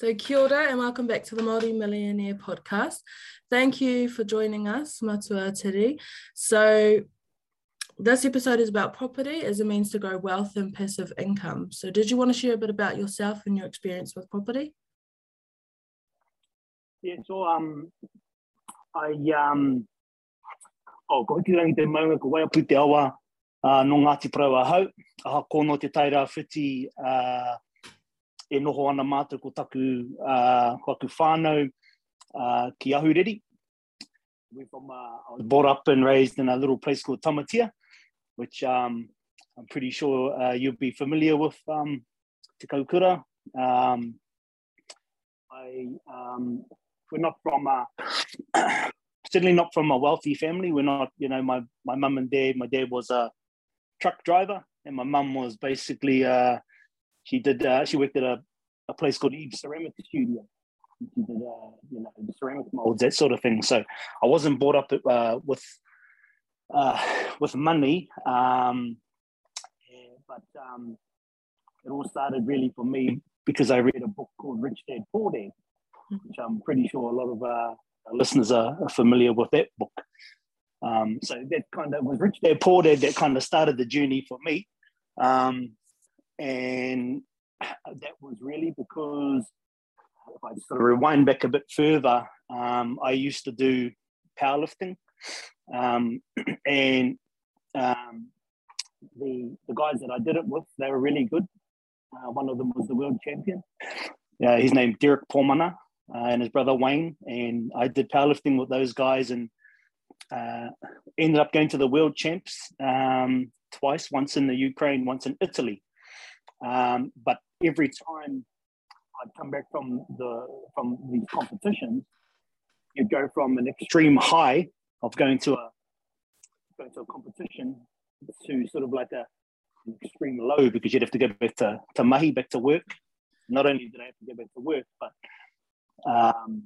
So, kia ora and welcome back to the Maori Millionaire podcast. Thank you for joining us, Matua Tiri. So, this episode is about property as a means to grow wealth and passive income. So, did you want to share a bit about yourself and your experience with property? Yeah, so um, I um, oh, ko Hikurangi te maunga ko waiapu te awa uh, no Ngāti Porou hau, aha kono te taira whiti uh, e noho ana mātou ko taku, uh, taku whānau uh, ki Ahuriri. We're from, uh, I was brought up and raised in a little place called Tamatea, which um, I'm pretty sure uh, you'll be familiar with um, Te Kaukura. Um, I, um, we're not from a, certainly not from a wealthy family. We're not, you know, my, my mum and dad, my dad was a truck driver and my mum was basically uh, she did uh, she worked at a, a place called Eve Ceramic Studio. Did uh, you know ceramic molds that sort of thing. So I wasn't brought up uh, with uh, with money, um, yeah, but um, it all started really for me because I read a book called Rich Dad Poor Dad, which I'm pretty sure a lot of uh, listeners are, are familiar with that book. Um, so that kind of was Rich Dad Poor Dad that kind of started the journey for me. Um, and that was really because if I sort of rewind back a bit further, um, I used to do powerlifting, um, and um, the the guys that I did it with, they were really good. Uh, one of them was the world champion. Uh, his name Derek Pormana uh, and his brother Wayne, and I did powerlifting with those guys, and uh, ended up going to the world champs um, twice, once in the Ukraine, once in Italy. Um, but every time I'd come back from the from these competitions, you'd go from an extreme high of going to a going to a competition to sort of like a an extreme low because you'd have to go back to, to mahi, back to work. Not only did I have to go back to work, but um,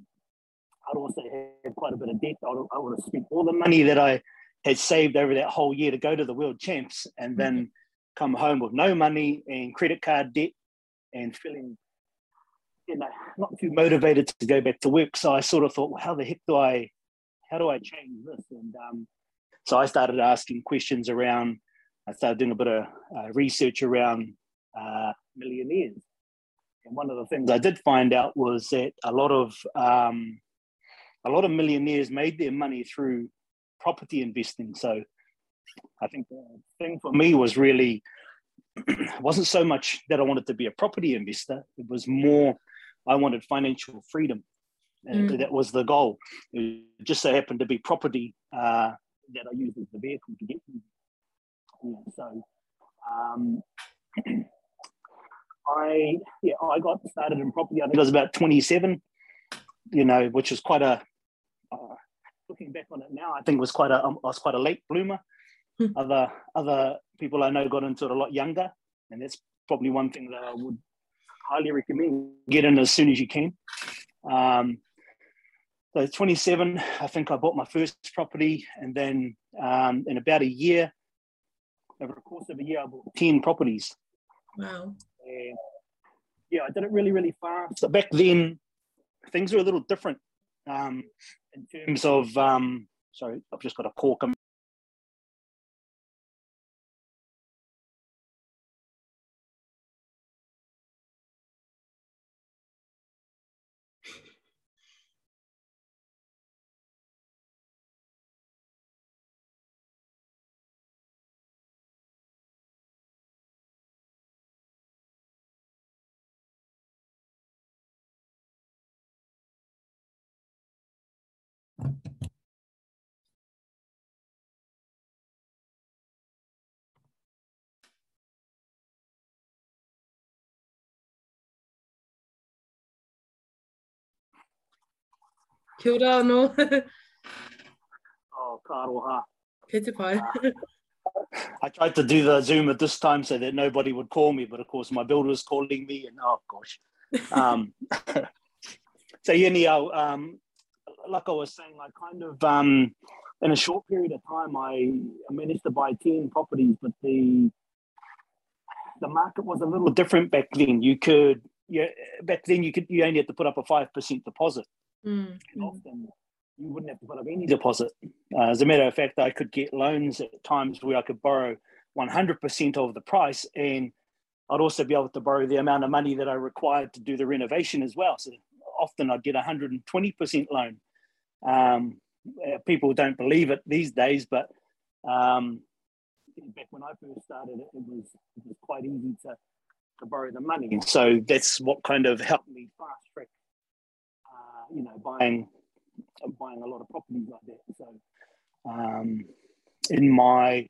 I'd also have quite a bit of debt. I would, I would have spent all the money that I had saved over that whole year to go to the world champs and then mm-hmm come home with no money and credit card debt and feeling you know not too motivated to go back to work. So i sort of thought well, how the heck do i how do i change this? And um, so i started asking questions around i started doing a bit of uh, research around uh, millionaires. And one of the things i did find out was that a lot of um, a lot of millionaires made their money through property investing. So I think the thing for me was really wasn't so much that I wanted to be a property investor. It was more I wanted financial freedom. And mm. that was the goal. It just so happened to be property uh, that I used as the vehicle to get me. Yeah, so um, I yeah I got started in property. I think I was about 27, you know, which was quite a uh, looking back on it now, I think it was quite a um, I was quite a late bloomer. Hmm. other other people I know got into it a lot younger, and that's probably one thing that I would highly recommend. Get in as soon as you can. Um, so 27, I think I bought my first property, and then um, in about a year, over the course of a year, I bought 10 properties. Wow. And yeah, I did it really, really fast. So back then, things were a little different um, in terms of. Um, sorry, I've just got a call coming. Kia ora no. oh, karoha. Kei te pai. I tried to do the Zoom at this time so that nobody would call me, but of course my builder was calling me, and oh gosh. Um, so anyhow, um, like I was saying, I kind of um, in a short period of time, I managed to buy ten properties, but the the market was a little different back then. You could yeah, back then you could you only had to put up a five percent deposit, mm. and often you wouldn't have to put up any deposit. Uh, as a matter of fact, I could get loans at times where I could borrow 100% of the price, and I'd also be able to borrow the amount of money that I required to do the renovation as well. So often I'd get 120% loan. Um, uh, people don't believe it these days, but um, back when I first started, it, it was it was quite easy to to borrow the money. And so that's what kind of helped me fast track, uh, you know, buying buying a lot of properties like that. So um, in my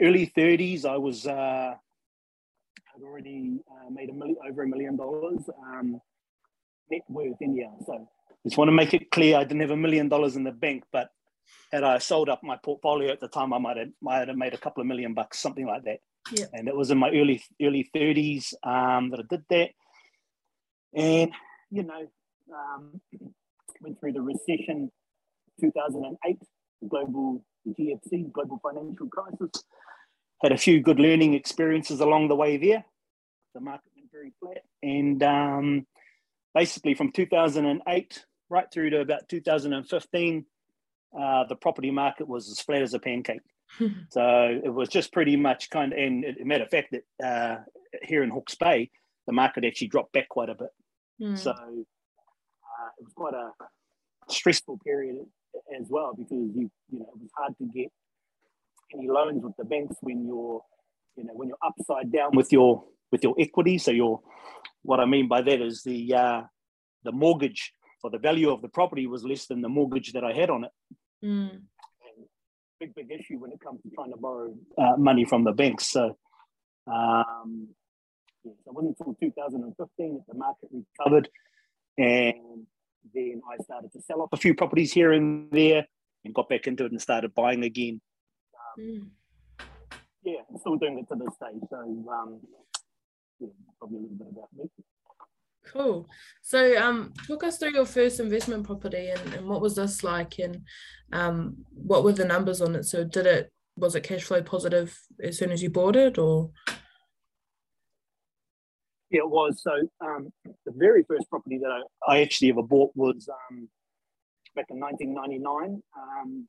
early 30s, I was uh, had already uh, made a million, over a million dollars um, net worth in here. So just want to make it clear, I didn't have a million dollars in the bank, but had I sold up my portfolio at the time, I might have, might have made a couple of million bucks, something like that. Yeah. And it was in my early early 30s um, that I did that. And, you know, um, went through the recession 2008, the global GFC, global financial crisis. Had a few good learning experiences along the way there. The market went very flat. And um, basically from 2008 right through to about 2015, uh, the property market was as flat as a pancake. so it was just pretty much kind of, and a matter of fact, that uh, here in Hawke's Bay, the market actually dropped back quite a bit. Mm. So it was quite a stressful period as well because you you know it was hard to get any loans with the banks when you're you know when you're upside down with your with your equity. So your what I mean by that is the uh, the mortgage or the value of the property was less than the mortgage that I had on it. Mm. Big big issue when it comes to trying to borrow uh, money from the banks. So. Um, yeah, so it wasn't until 2015 that the market recovered, and then I started to sell off a few properties here and there and got back into it and started buying again. Um, mm. Yeah, I'm still doing it to this day. So, um, yeah, probably a little bit about me. Cool. So, um, talk us through your first investment property and, and what was this like, and um, what were the numbers on it? So, did it was it cash flow positive as soon as you bought it, or? Yeah, it was. So um, the very first property that I, I actually ever bought was um, back in 1999, um,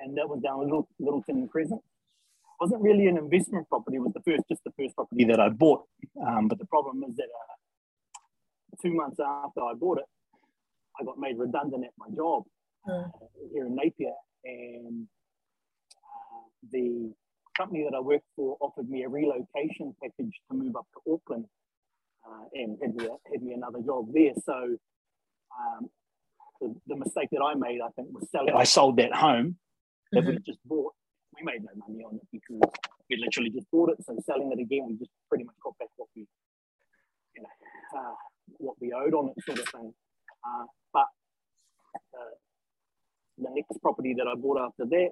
and that was down Little, Littleton Crescent. It wasn't really an investment property; it was the first, just the first property that I bought. Um, but the problem is that uh, two months after I bought it, I got made redundant at my job uh, here in Napier, and uh, the company that I worked for offered me a relocation package to move up to Auckland uh, and had me, had me another job there. So um, the, the, mistake that I made, I think, was selling. I sold that home that mm-hmm. we just bought. We made no money on it because we literally just bought it. So selling it again, we just pretty much got back what we, you know, uh, what we owed on it, sort of thing. Uh, but uh, the next property that I bought after that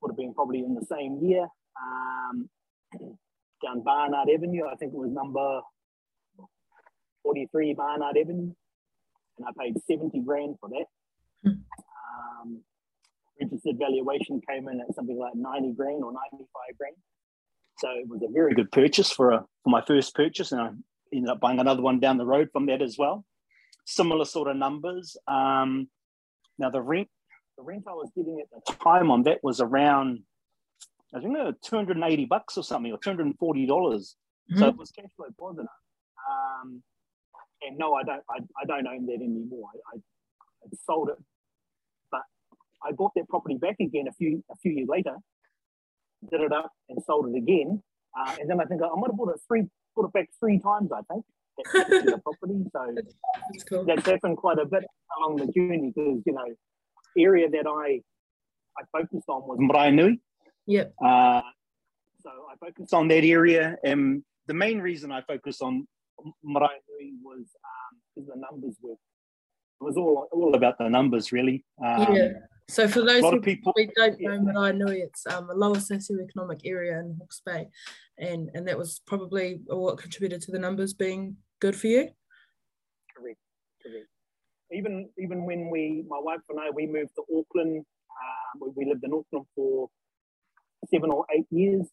would have been probably in the same year. Um, down Barnard Avenue, I think it was number 43 Barnard Avenue, and I paid 70 grand for that. Hmm. Um, registered valuation came in at something like 90 grand or 95 grand. So it was a very good purchase for, a, for my first purchase, and I ended up buying another one down the road from that as well. Similar sort of numbers. Um, now the rent, the rent I was getting at the time on that was around, I think, 280 bucks or something, or 240 dollars. Mm-hmm. So it was cash flow positive. Um, and no, I don't. I, I don't own that anymore. I, I, I sold it, but I bought that property back again a few a few years later, did it up and sold it again, uh, and then I think I, I might have bought it three, bought it back three times. I think that property. So that's, cool. that's happened quite a bit along the journey because you know, area that I I focused on was Maraenui. Yep. Uh, so I focused on that area, and the main reason I focused on Maraenui was um, the numbers were it was all all about the numbers really. Um, yeah. So for those who people, don't know yeah. Maraenui, it's um, a lower socioeconomic area in Hawke's Bay, and and that was probably what contributed to the numbers being good for you. Correct. Correct. Even even when we, my wife and I, we moved to Auckland. Um, we lived in Auckland for seven or eight years,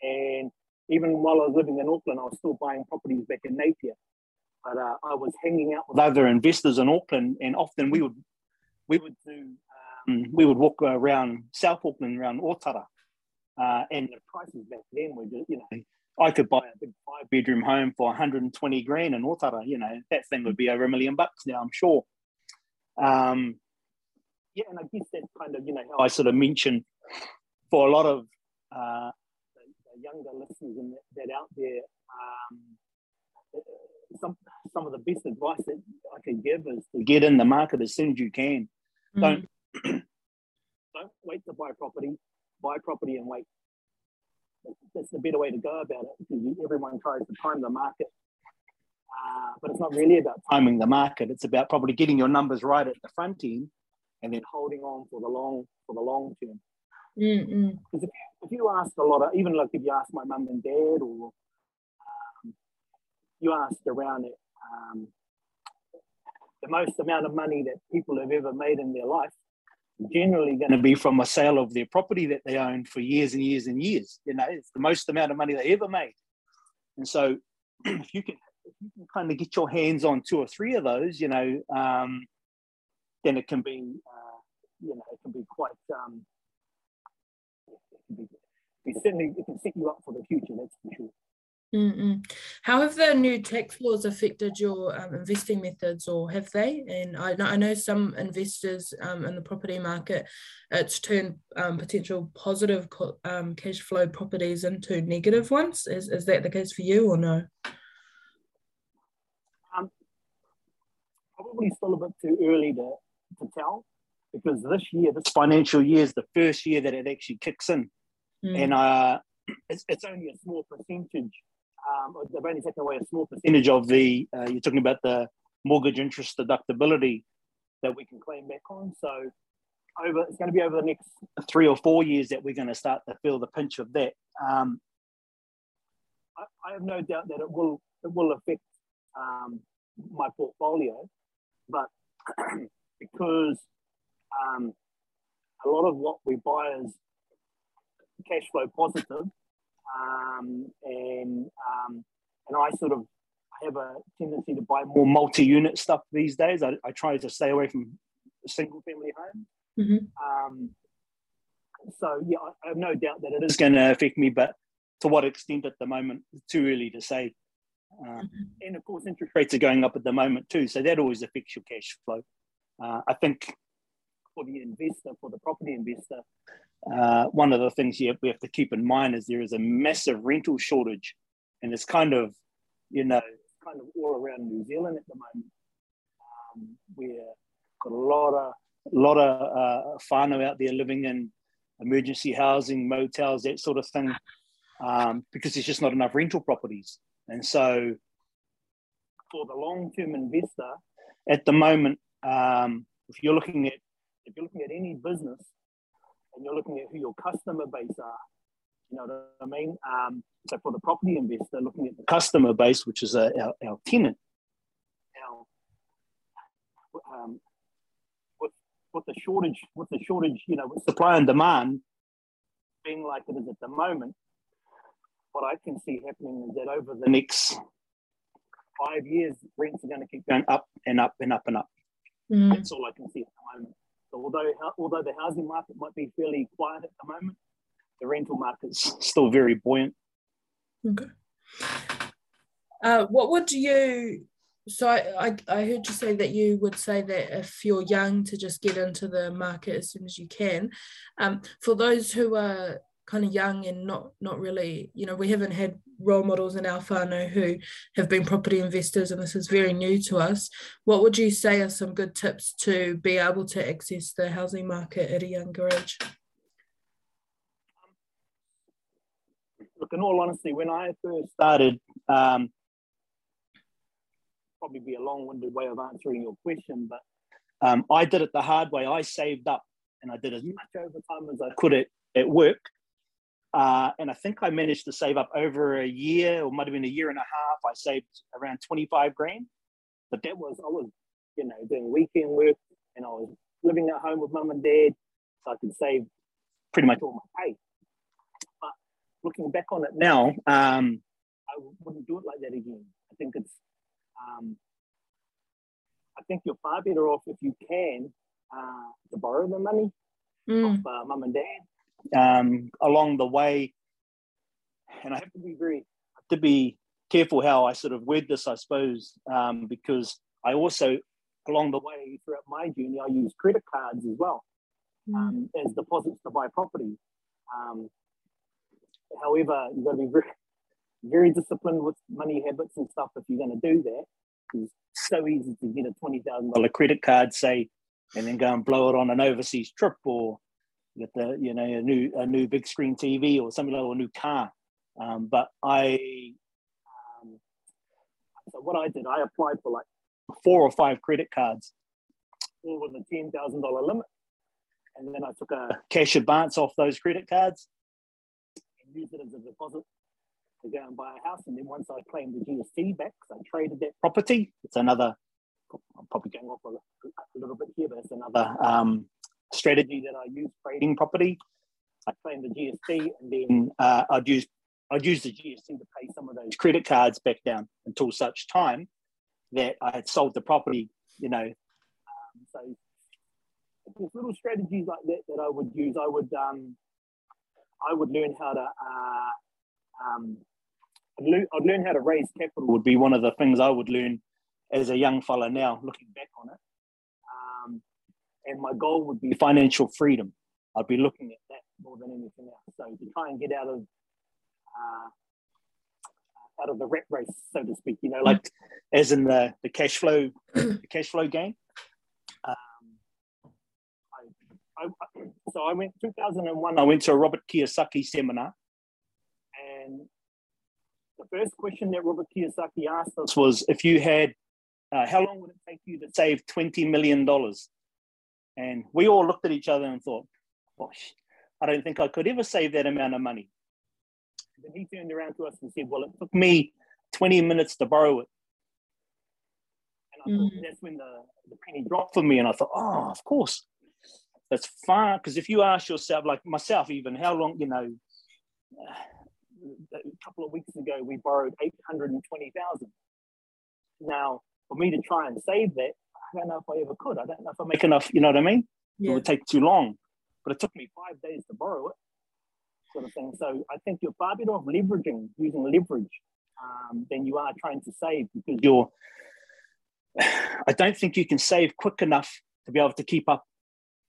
and even while I was living in Auckland, I was still buying properties back in Napier. but uh, I was hanging out with other investors in Auckland, and often we would we would do um, we would walk around South Auckland, around Otara, uh, and the prices back then were just, you know I could buy a big five bedroom home for 120 grand in Otara. You know that thing would be over a million bucks now, I'm sure. Um, yeah, and I guess that's kind of you know how I sort of mentioned for a lot of uh, younger listeners and that, out there. Um, some some of the best advice that I can give is to get in the market as soon as you can. Mm. Don't don't wait to buy property. Buy property and wait. That's the better way to go about it because everyone tries to time the market, uh, but it's not really about timing the market. It's about probably getting your numbers right at the front end, and then holding on for the long for the long term. Because if, if you ask a lot of, even like if you ask my mum and dad or you ask around it, um, the most amount of money that people have ever made in their life, generally going to be from a sale of their property that they owned for years and years and years. You know, it's the most amount of money they ever made. And so, if you can, if you can kind of get your hands on two or three of those, you know, um, then it can be, uh, you know, it can be quite. Um, can be, it certainly it can set you up for the future. That's for sure. Mm-mm. How have the new tax laws affected your um, investing methods, or have they? And I know, I know some investors um, in the property market, it's turned um, potential positive um, cash flow properties into negative ones. Is, is that the case for you, or no? Um, probably still a bit too early to, to tell because this year, this financial year, is the first year that it actually kicks in. Mm. And uh, it's, it's only a small percentage um, they've only taken away a small percentage of the, uh, you're talking about the mortgage interest deductibility that we can claim back on. So over, it's going to be over the next three or four years that we're going to start to feel the pinch of that. Um, I, I, have no doubt that it will, it will affect um, my portfolio, but because um, a lot of what we buy is cash flow positive, um, and um, and I sort of have a tendency to buy more multi-unit stuff these days. I, I try to stay away from single-family homes. Mm-hmm. Um, so yeah, I have no doubt that it is going to affect me, but to what extent at the moment, it's too early to say. Uh. And of course, interest rates are going up at the moment too, so that always affects your cash flow. Uh, I think for the investor, for the property investor, uh, one of the things have, we have to keep in mind is there is a massive rental shortage, and it's kind of, you know, kind of all around New Zealand at the moment. Um, we've got a lot of a lot of uh, whānau out there living in emergency housing, motels, that sort of thing, um, because there's just not enough rental properties. And so, for the long-term investor, at the moment, um, if you're looking at if you're looking at any business and you're looking at who your customer base are, you know what I mean? Um, so for the property investor, looking at the customer base, which is uh, our, our tenant, our, um, with, with the shortage, with the shortage, you know, with supply and demand being like it is at the moment, what I can see happening is that over the next five years, rents are going to keep going up and up and up and up. Mm. That's all I can see at the moment. So although although the housing market might be fairly quiet at the moment, the rental market's still very buoyant. Okay. Uh, what would you? So I, I, I heard you say that you would say that if you're young to just get into the market as soon as you can. Um, for those who are kind of young and not not really, you know, we haven't had role models in our whānau who have been property investors, and this is very new to us. What would you say are some good tips to be able to access the housing market at a younger age? Look, in all honesty, when I first started, um, probably be a long-winded way of answering your question, but um, I did it the hard way. I saved up, and I did as much overtime as I could at, at work uh, and I think I managed to save up over a year, or might have been a year and a half. I saved around 25 grand. But that was, I was, you know, doing weekend work and I was living at home with mum and dad. So I could save pretty much all my pay. But looking back on it now, um, I wouldn't do it like that again. I think it's, um, I think you're far better off if you can uh, to borrow the money mm. off uh, mum and dad um, along the way. And I have to be very to be careful how I sort of word this, I suppose, um, because I also along the way throughout my journey I use credit cards as well mm. um, as deposits to buy property. Um, however, you've got to be very, very disciplined with money habits and stuff if you're going to do that. It's so easy to get a twenty thousand dollar credit card, say, and then go and blow it on an overseas trip or get the you know a new a new big screen TV or something like a new car. Um, but I, um, so what I did, I applied for like four or five credit cards, all with a ten thousand dollar limit, and then I took a cash advance off those credit cards and used it as a deposit to go and buy a house. And then once I claimed the GST back, I traded that property. It's another, I'm probably going off a little bit here, but it's another um, strategy that I use trading property. I claimed the GST and then uh, I'd use I'd use the GST to pay some of those credit cards back down until such time that I had sold the property, you know. Um, so little strategies like that that I would use. I would um, I would learn how to uh, um, I'd learn, I'd learn how to raise capital would be one of the things I would learn as a young fella now, looking back on it. And my goal would be financial freedom. I'd be looking at that more than anything else. So to try and get out of uh, out of the rat race, so to speak, you know, like as in the, the cash flow, the cash flow game. Um, I, I, so I went 2001. I went to a Robert Kiyosaki seminar, and the first question that Robert Kiyosaki asked us was if you had, uh, how long would it take you to save $20 million? And we all looked at each other and thought, gosh, I don't think I could ever save that amount of money. Then he turned around to us and said, well, it took me 20 minutes to borrow it. And I thought mm. that's when the, the penny dropped for me. And I thought, oh, of course. That's fine. Because if you ask yourself, like myself, even, how long, you know, a couple of weeks ago, we borrowed 820,000. Now, for me to try and save that, I don't know if I ever could. I don't know if I make enough, you know what I mean? Yeah. It would take too long. But it took me five days to borrow it, sort of thing. So I think you're far better off leveraging, using leverage, um, than you are trying to save because you're, I don't think you can save quick enough to be able to keep up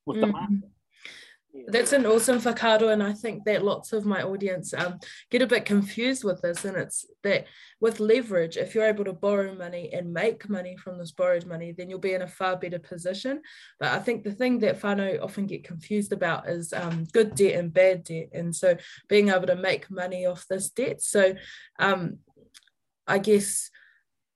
with mm-hmm. the market. That's an awesome whakaaro, and I think that lots of my audience um, get a bit confused with this. And it's that with leverage, if you're able to borrow money and make money from this borrowed money, then you'll be in a far better position. But I think the thing that whānau often get confused about is um, good debt and bad debt. And so being able to make money off this debt. So um, I guess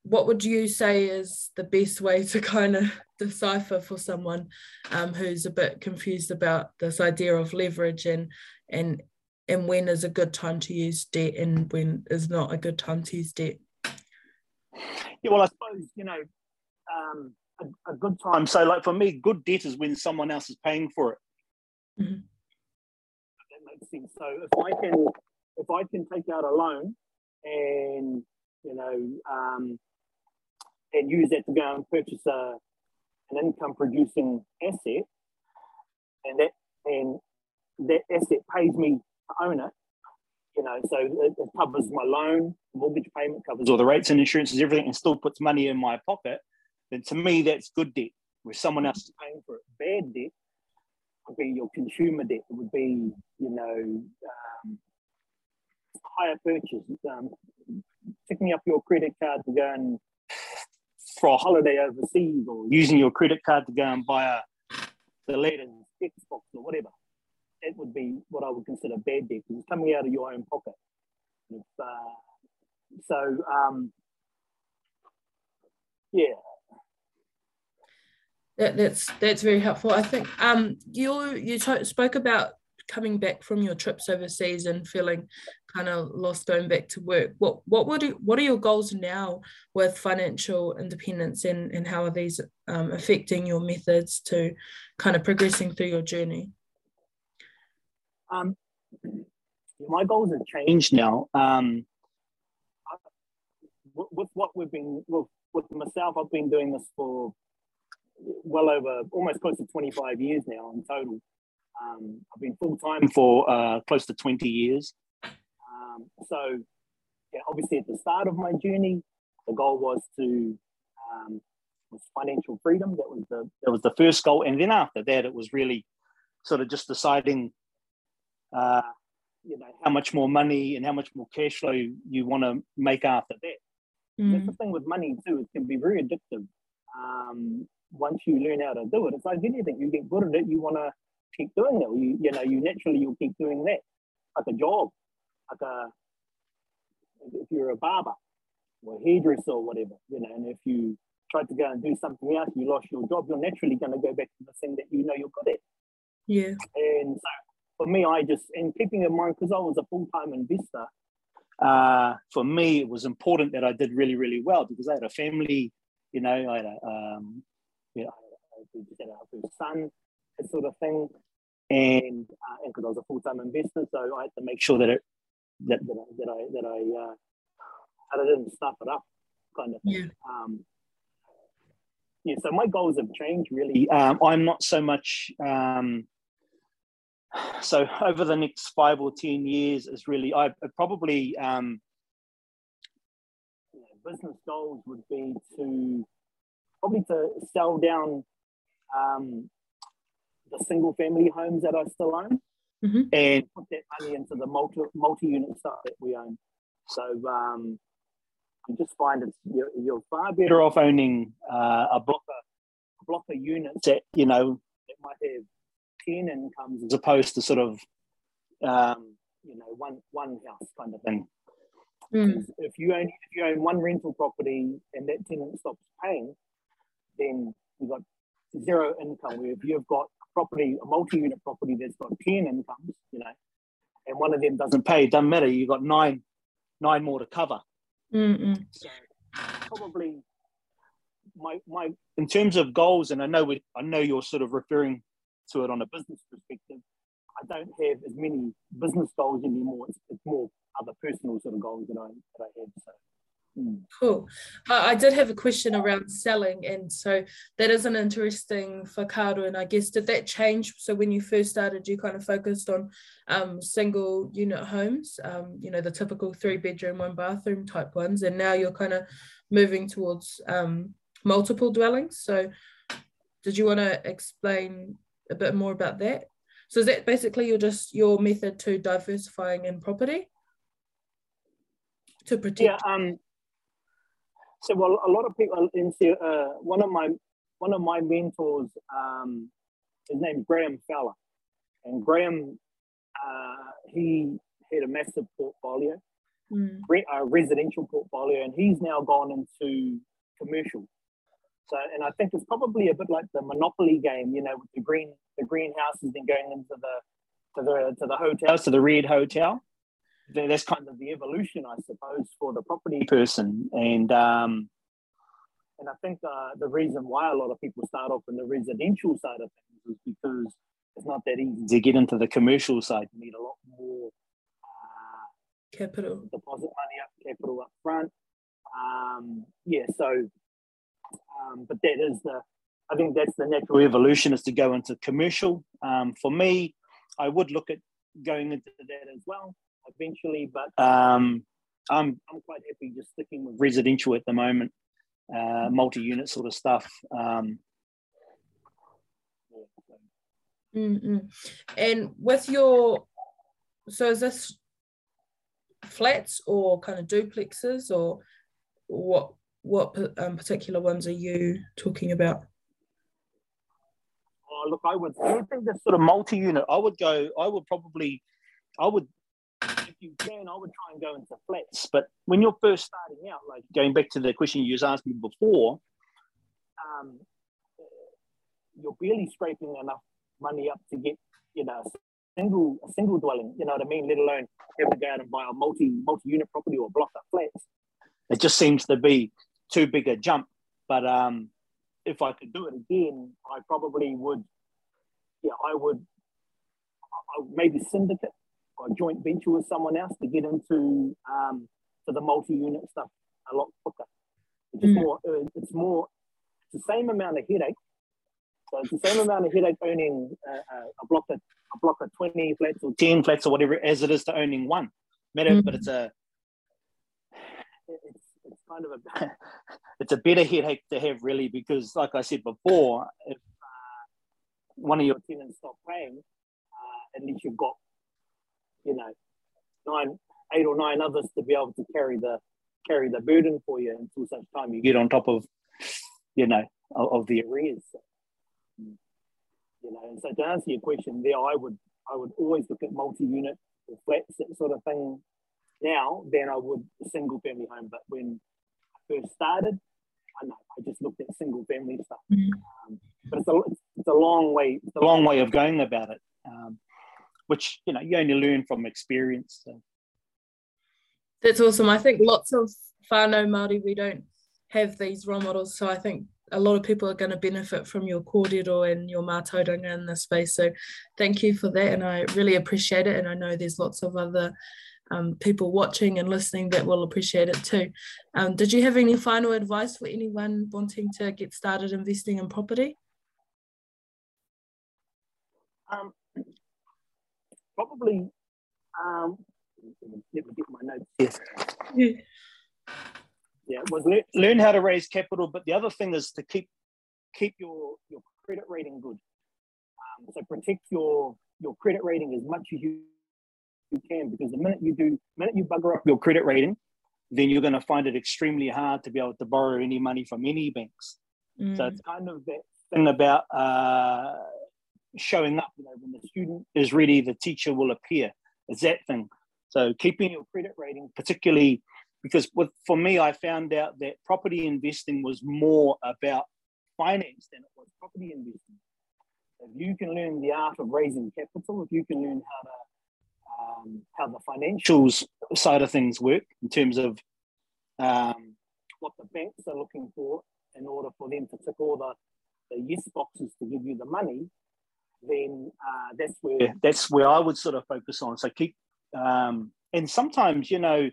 what would you say is the best way to kind of decipher for someone um, who's a bit confused about this idea of leverage and and and when is a good time to use debt and when is not a good time to use debt? Yeah, well, I suppose you know um, a, a, good time. So, like for me, good debt is when someone else is paying for it. Mm-hmm. That makes sense. So, if I can, if I can take out a loan and you know um, and use that to go and purchase a, an income producing asset, and that and that asset pays me to own it. You know, so it, it covers my loan, mortgage payment, covers all the rates and insurances, everything, and still puts money in my pocket. Then to me, that's good debt. Where someone else is paying for it, bad debt would be your consumer debt. It would be, you know, um, hire purchase, um, picking up your credit card to go and for a holiday overseas or using your credit card to go and buy a, the latest Xbox or whatever. That would be what I would consider bad debt it's coming out of your own pocket. Uh, so, um, yeah. That, that's that's very helpful. I think um, you you t- spoke about coming back from your trips overseas and feeling kind of lost going back to work what what would you, what are your goals now with financial independence and and how are these um, affecting your methods to kind of progressing through your journey um, my goals have changed now um, with, what we've been with, with myself i've been doing this for well over almost close to 25 years now in total. Um, I've been full time for uh, close to 20 years. Um, so, yeah, obviously at the start of my journey, the goal was to um, was financial freedom. That was the that was the first goal, and then after that, it was really sort of just deciding, uh, you know, how much more money and how much more cash flow you, you want to make after that. Mm. That's the thing with money too; it can be very addictive. Um, once you learn how to do it, it's like anything. You get good at it, you want to keep doing it. You you know, you naturally you'll keep doing that, like a job, like a if you're a barber or a hairdresser or whatever, you know, and if you tried to go and do something else, you lost your job, you're naturally going to go back to the thing that you know you're good at. Yeah. And so for me, I just, and keeping in mind, because I was a full time investor, uh, for me, it was important that I did really, really well because I had a family, you know, I had a, um, you know, I had a son, that sort of thing. And because uh, I was a full time investor, so I had to make sure that it, that, that, I, that I, that I, uh, that I didn't stuff it up kind of thing. Yeah. Um, yeah, so my goals have changed really. Um, I'm not so much. Um, so over the next five or ten years is really I probably um, business goals would be to probably to sell down um, the single family homes that I still own mm-hmm. and put that money into the multi multi unit stuff that we own. So um, you just find it's you're, you're far better off owning uh, a block of a block of units that you know that might have ten incomes as opposed to sort of um, you know one one house kind of thing. Mm. If you own if you own one rental property and that tenant stops paying, then you've got zero income. Where if you've got property, a multi-unit property that's got ten incomes, you know, and one of them doesn't pay, it doesn't matter. You've got nine nine more to cover. Mm-mm. So probably my my in terms of goals, and I know we, I know you're sort of referring to it on a business perspective. I don't have as many business goals anymore. It's, it's more other personal sort of goals that I that I have. So Cool. Uh, I did have a question around selling, and so that is an interesting whakaaro. And I guess did that change? So when you first started, you kind of focused on um, single unit homes, um, you know, the typical three bedroom, one bathroom type ones, and now you're kind of moving towards um, multiple dwellings. So did you want to explain a bit more about that? So is that basically your just your method to diversifying in property? To protect. Yeah. Um so well, a lot of people in uh, one of my one of my mentors, um, his name Graham Fowler, and Graham uh, he had a massive portfolio, mm. re- a residential portfolio, and he's now gone into commercial. So, and I think it's probably a bit like the monopoly game, you know, with the green the greenhouses then going into the to the to the hotels, to the red hotel that's kind of the evolution, I suppose, for the property person. And um, and I think uh, the reason why a lot of people start off in the residential side of things is because it's not that easy to get into the commercial side. You need a lot more uh, capital, deposit money up, capital up front. Um, yeah, so um, but that is the I think that's the natural evolution is to go into commercial. Um, for me, I would look at going into that as well eventually, but um, I'm I'm quite happy just sticking with residential at the moment, uh, multi-unit sort of stuff. Um, mm And with your, so is this flats or kind of duplexes or what? What um, particular ones are you talking about? Oh, look, I would. I think that's sort of multi-unit. I would go. I would probably. I would you can, I would try and go into flats. But when you're first starting out, like going back to the question you just asked me before, um, you're barely scraping enough money up to get, you know, a single a single dwelling. You know what I mean? Let alone have to go out and buy a multi multi unit property or block of flats. It just seems to be too big a jump. But um, if I could do it again, I probably would. Yeah, I would. I, maybe syndicate a joint venture with someone else to get into um, to the multi-unit stuff a lot quicker. It's mm. more. Uh, it's more. It's the same amount of headache, So it's the same amount of headache owning uh, uh, a block of a block of 20 flats or 10 flats or whatever as it is to owning one. Matter, mm-hmm. but it's a it's, it's kind of a it's a better headache to have really because like I said before, if uh, one of your tenants stop paying, uh, at least you've got you know nine eight or nine others to be able to carry the carry the burden for you until such time you get on top of you know of, of the arrears. You know, and so to answer your question, there I would I would always look at multi-unit or flats that sort of thing now than I would a single family home. But when I first started, I know I just looked at single family stuff. Mm-hmm. Um, but it's a it's a long way it's a long way of going about it, um, which you know you only learn from experience. So. That's awesome. I think lots of whānau Māori we don't have these role models, so I think a lot of people are going to benefit from your kōrero and your mātauranga in this space. So thank you for that. And I really appreciate it. And I know there's lots of other um, people watching and listening that will appreciate it too. Um, did you have any final advice for anyone wanting to get started investing in property? Um, probably, um, let me get my notes. Yes. Yeah yeah, was le- learn how to raise capital. But the other thing is to keep keep your your credit rating good. Um, so protect your your credit rating as much as you, you can, because the minute you do, minute you bugger up your credit rating, then you're going to find it extremely hard to be able to borrow any money from any banks. Mm. So it's kind of that thing about uh, showing up. You know, when the student is ready, the teacher will appear. It's that thing. So keeping your credit rating, particularly because with, for me, I found out that property investing was more about finance than it was property investing. If you can learn the art of raising capital, if you can learn how to um, how the financials side of things work in terms of um, what the banks are looking for in order for them to tick all the, the yes boxes to give you the money, then uh, that's where that's where I would sort of focus on. So keep um, and sometimes you know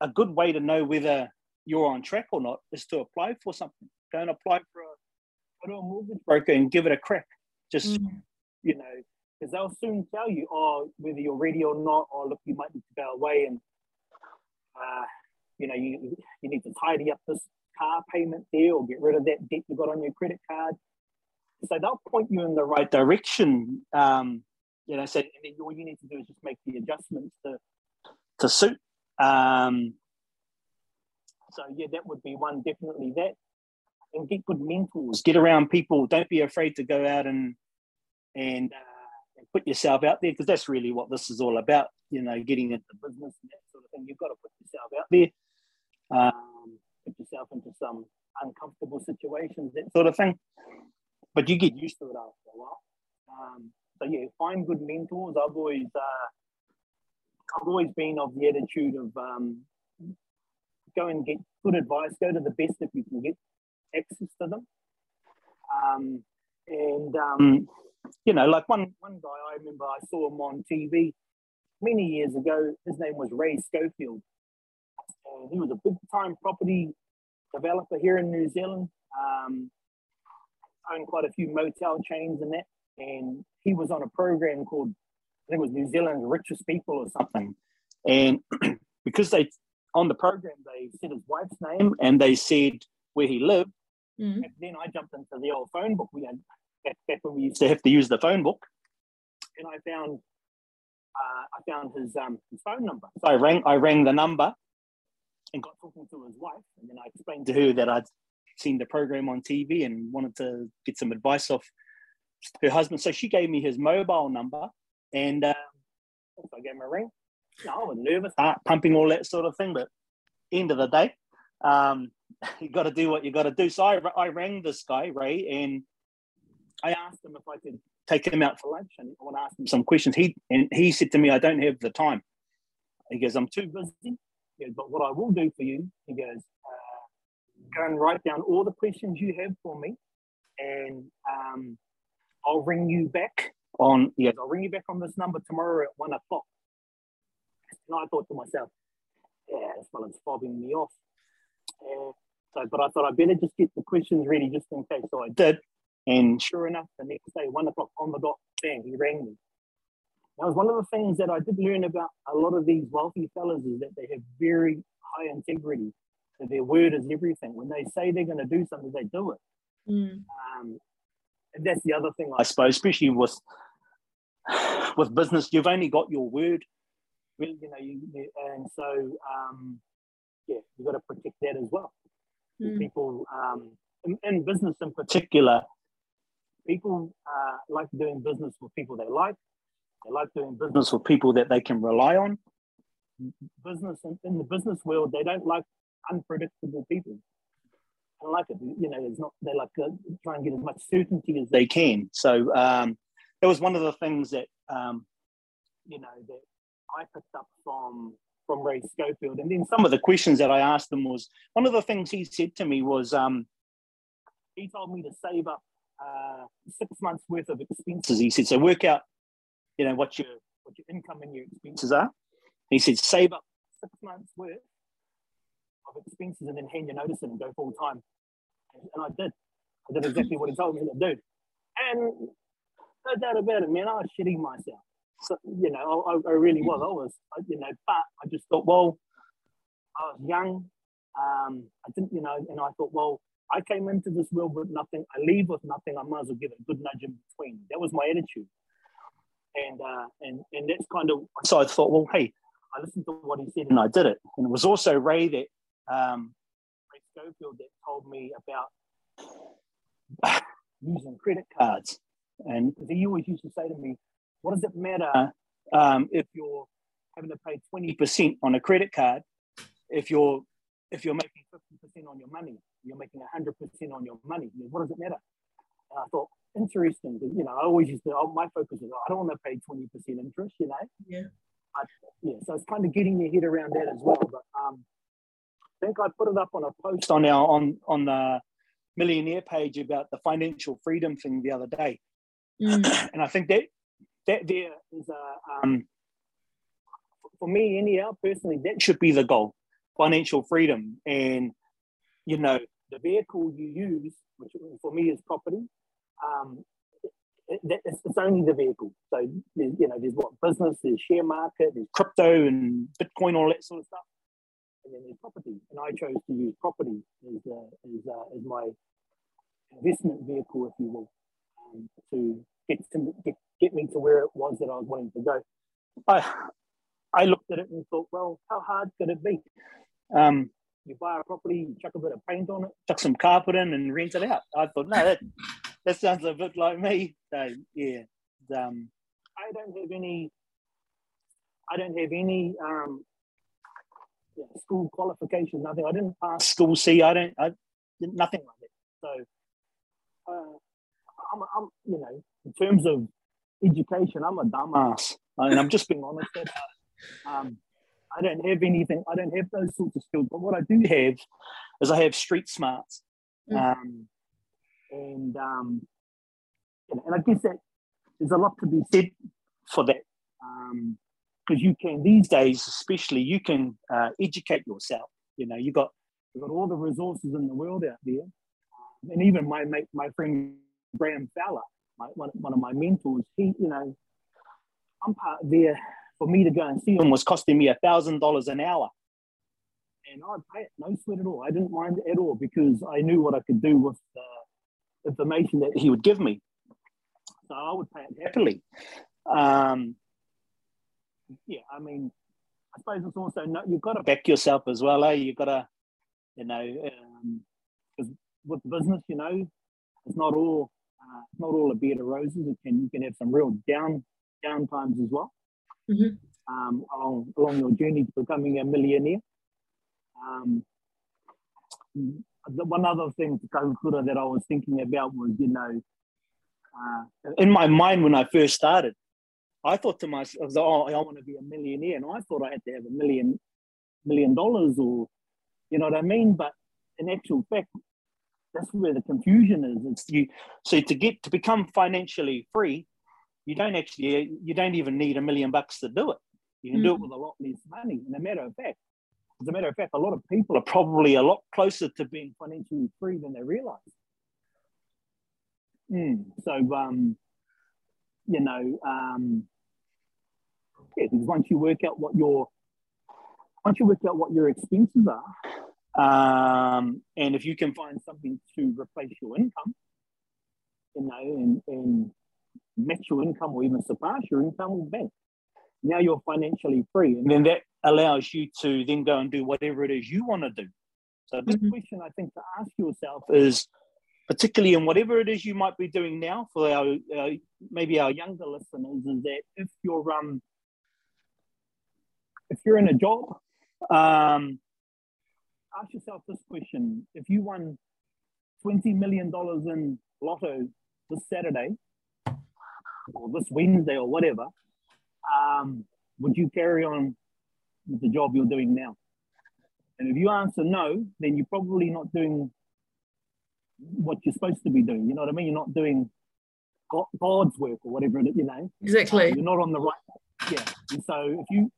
a good way to know whether you're on track or not is to apply for something. Go and apply for a, go to a mortgage broker and give it a crack. Just, mm. you know, because they'll soon tell you, oh, whether you're ready or not, or look, you might need to go away and, uh, you know, you, you need to tidy up this car payment there or get rid of that debt you got on your credit card. So they'll point you in the right direction. Um, you know, so all you need to do is just make the adjustments to to suit um, so yeah, that would be one definitely that. And get good mentors. Get around people. Don't be afraid to go out and and, uh, and put yourself out there because that's really what this is all about. You know, getting into business and that sort of thing. You've got to put yourself out there. Um, put yourself into some uncomfortable situations, that sort of thing. But you get used to it after a while. Um, so yeah, find good mentors. I've always uh, I've always been of the attitude of um, go and get good advice, go to the best if you can get access to them. Um, and, um, you know, like one, one guy I remember I saw him on TV many years ago. His name was Ray Schofield. And he was a big time property developer here in New Zealand. Um, owned quite a few motel chains and that. And he was on a program called I think it was New Zealand's richest people or something. And because they on the program they said his wife's name and they said where he lived. Mm-hmm. then I jumped into the old phone book. We had back, back when we used to have to use the phone book, and I found uh, I found his um, his phone number. So I rang I rang the number and got talking to his wife, and then I explained to her that I'd seen the program on TV and wanted to get some advice off her husband. So she gave me his mobile number, and um, I gave him a ring. No, I was nervous, heart pumping, all that sort of thing. But end of the day, um, you got to do what you got to do. So I, I rang this guy, Ray, and I asked him if I could take him out for lunch and I want to ask him some questions. He and he said to me, I don't have the time. He goes, I'm too busy. He Goes, but what I will do for you, he goes, uh, go and write down all the questions you have for me, and um, I'll ring you back on, yes, I'll ring you back on this number tomorrow at one o'clock. And I thought to myself, yeah, this fella's fobbing me off. Uh, so, but I thought I better just get the questions ready just in case. So I did. And sure enough, the next day, one o'clock on the dot, bang, he rang me. That was one of the things that I did learn about a lot of these wealthy fellas is that they have very high integrity. So their word is everything. When they say they're going to do something, they do it. Mm. Um, and that's the other thing, I suppose, especially with with business. You've only got your word, you know, you, and so um, yeah, you've got to protect that as well. Mm. People um, in, in, business, in particular, people uh, like doing business with people they like. They like doing business with people that they can rely on. Business in, in the business world, they don't like unpredictable people. I like it. You know, it's not they like uh, try and get as much certainty as they can. So um, that was one of the things that um, you know that I picked up from from Ray Schofield. And then some of the questions that I asked him was one of the things he said to me was um, he told me to save up uh, six months worth of expenses. He said, so work out, you know, what your what your income and your expenses are. He said, save up six months worth of expenses and then hand your notice in and go full time. And, and I did. I did exactly what he told me to do. And no doubt about it, man, I was shitting myself. So, you know, I, I really was. I was, you know, but I just thought, well, I was young. Um, I didn't, you know, and I thought, well, I came into this world with nothing. I leave with nothing. I might as well give it a good nudge in between. That was my attitude. And uh, and and that's kind of so I thought, well, hey, I listened to what he said and I did it. And it was also Ray that um, Ray Schofield that told me about using credit cards. And he always used to say to me, what does it matter um, if you're having to pay 20% on a credit card if you're if you're making 50% on your money, you're making 100% on your money. What does it matter? And I thought, interesting. You know, I always used to, oh, my focus is, I don't want to pay 20% interest, you know? Yeah. I, yeah, so it's kind of getting your head around that as well. But um, I think I put it up on a post on our on on the millionaire page about the financial freedom thing the other day, mm. and I think that that there is a um, for me anyhow personally that should be the goal, financial freedom, and you know the vehicle you use, which for me is property. Um, it's, it's, only the vehicle. So you know, there's what business, there's share market, there's crypto and Bitcoin, all that sort of stuff and then there's property. And I chose to use property as, uh, as, uh, as my investment vehicle, if you will, um, to get to get, get me to where it was that I was wanting to go. I I looked at it and thought, well, how hard could it be? Um, you buy a property, chuck a bit of paint on it, chuck some carpet in, and rent it out. I thought, no, that that sounds a bit like me. So yeah, um, I don't have any. I don't have any um, yeah, school qualification, nothing. I didn't pass school C. I don't. I did nothing like it. So uh, I'm, I'm, you know, in terms of education, I'm a dumbass, and I'm just being honest about. Um, I don't have anything. I don't have those sorts of skills. But what I do have is I have street smarts, mm. um, and um, and I guess that there's a lot to be said for that. Um, because you can these days, especially, you can uh, educate yourself. You know, you got you got all the resources in the world out there, and even my mate, my friend Graham Fowler, my, one, one of my mentors, he, you know, I'm part there for me to go and see him was costing me a thousand dollars an hour. And I'd pay it, no sweat at all. I didn't mind at all because I knew what I could do with the information that he would give me. So I would pay it happily. Um, yeah, I mean, I suppose it's also no, you've got to back yourself as well, eh? You've got to, you know, because um, with business, you know, it's not all uh, it's not all a bed of roses. It can you can have some real down down times as well mm-hmm. um, along along your journey to becoming a millionaire. Um, the, one other thing to that I was thinking about was, you know, uh, in my mind when I first started, I thought to myself, oh, I want to be a millionaire. And I thought I had to have a million, million dollars or, you know what I mean? But in actual fact, that's where the confusion is. It's you. So to get, to become financially free, you don't actually, you don't even need a million bucks to do it. You can mm. do it mm. with a lot less money. And a matter of fact, as a matter of fact, a lot of people are probably a lot closer to being financially free than they realize. Mm. So, um, you know, um, because once you work out what your once you work out what your expenses are, um, and if you can find something to replace your income, you know, and, and match your income or even surpass your income, bang, now you're financially free, and then that allows you to then go and do whatever it is you want to do. So, this mm-hmm. question I think to ask yourself is particularly in whatever it is you might be doing now for our uh, maybe our younger listeners is that if you're um if you're in a job um ask yourself this question if you won 20 million dollars in lotto this saturday or this wednesday or whatever um would you carry on with the job you're doing now and if you answer no then you're probably not doing what you're supposed to be doing. You know what I mean? You're not doing God's work or whatever you know. Exactly. you're not on the right. Yeah. And so if you,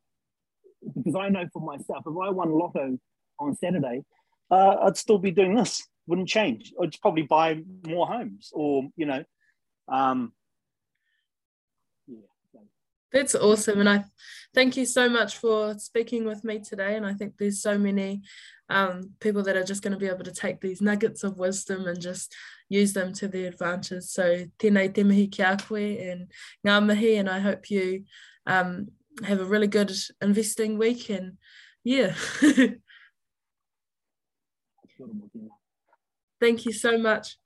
because I know for myself, if I won Lotto on Saturday, uh, I'd still be doing this. Wouldn't change. I'd probably buy more homes or, you know, um, yeah. that's awesome. And I thank you so much for speaking with me today. And I think there's so many um, people that are just going to be able to take these nuggets of wisdom and just use them to their advantage. So tēnei te mihi ki a koe and ngā mihi. And I hope you um, have a really good investing week. And yeah. Thank you so much.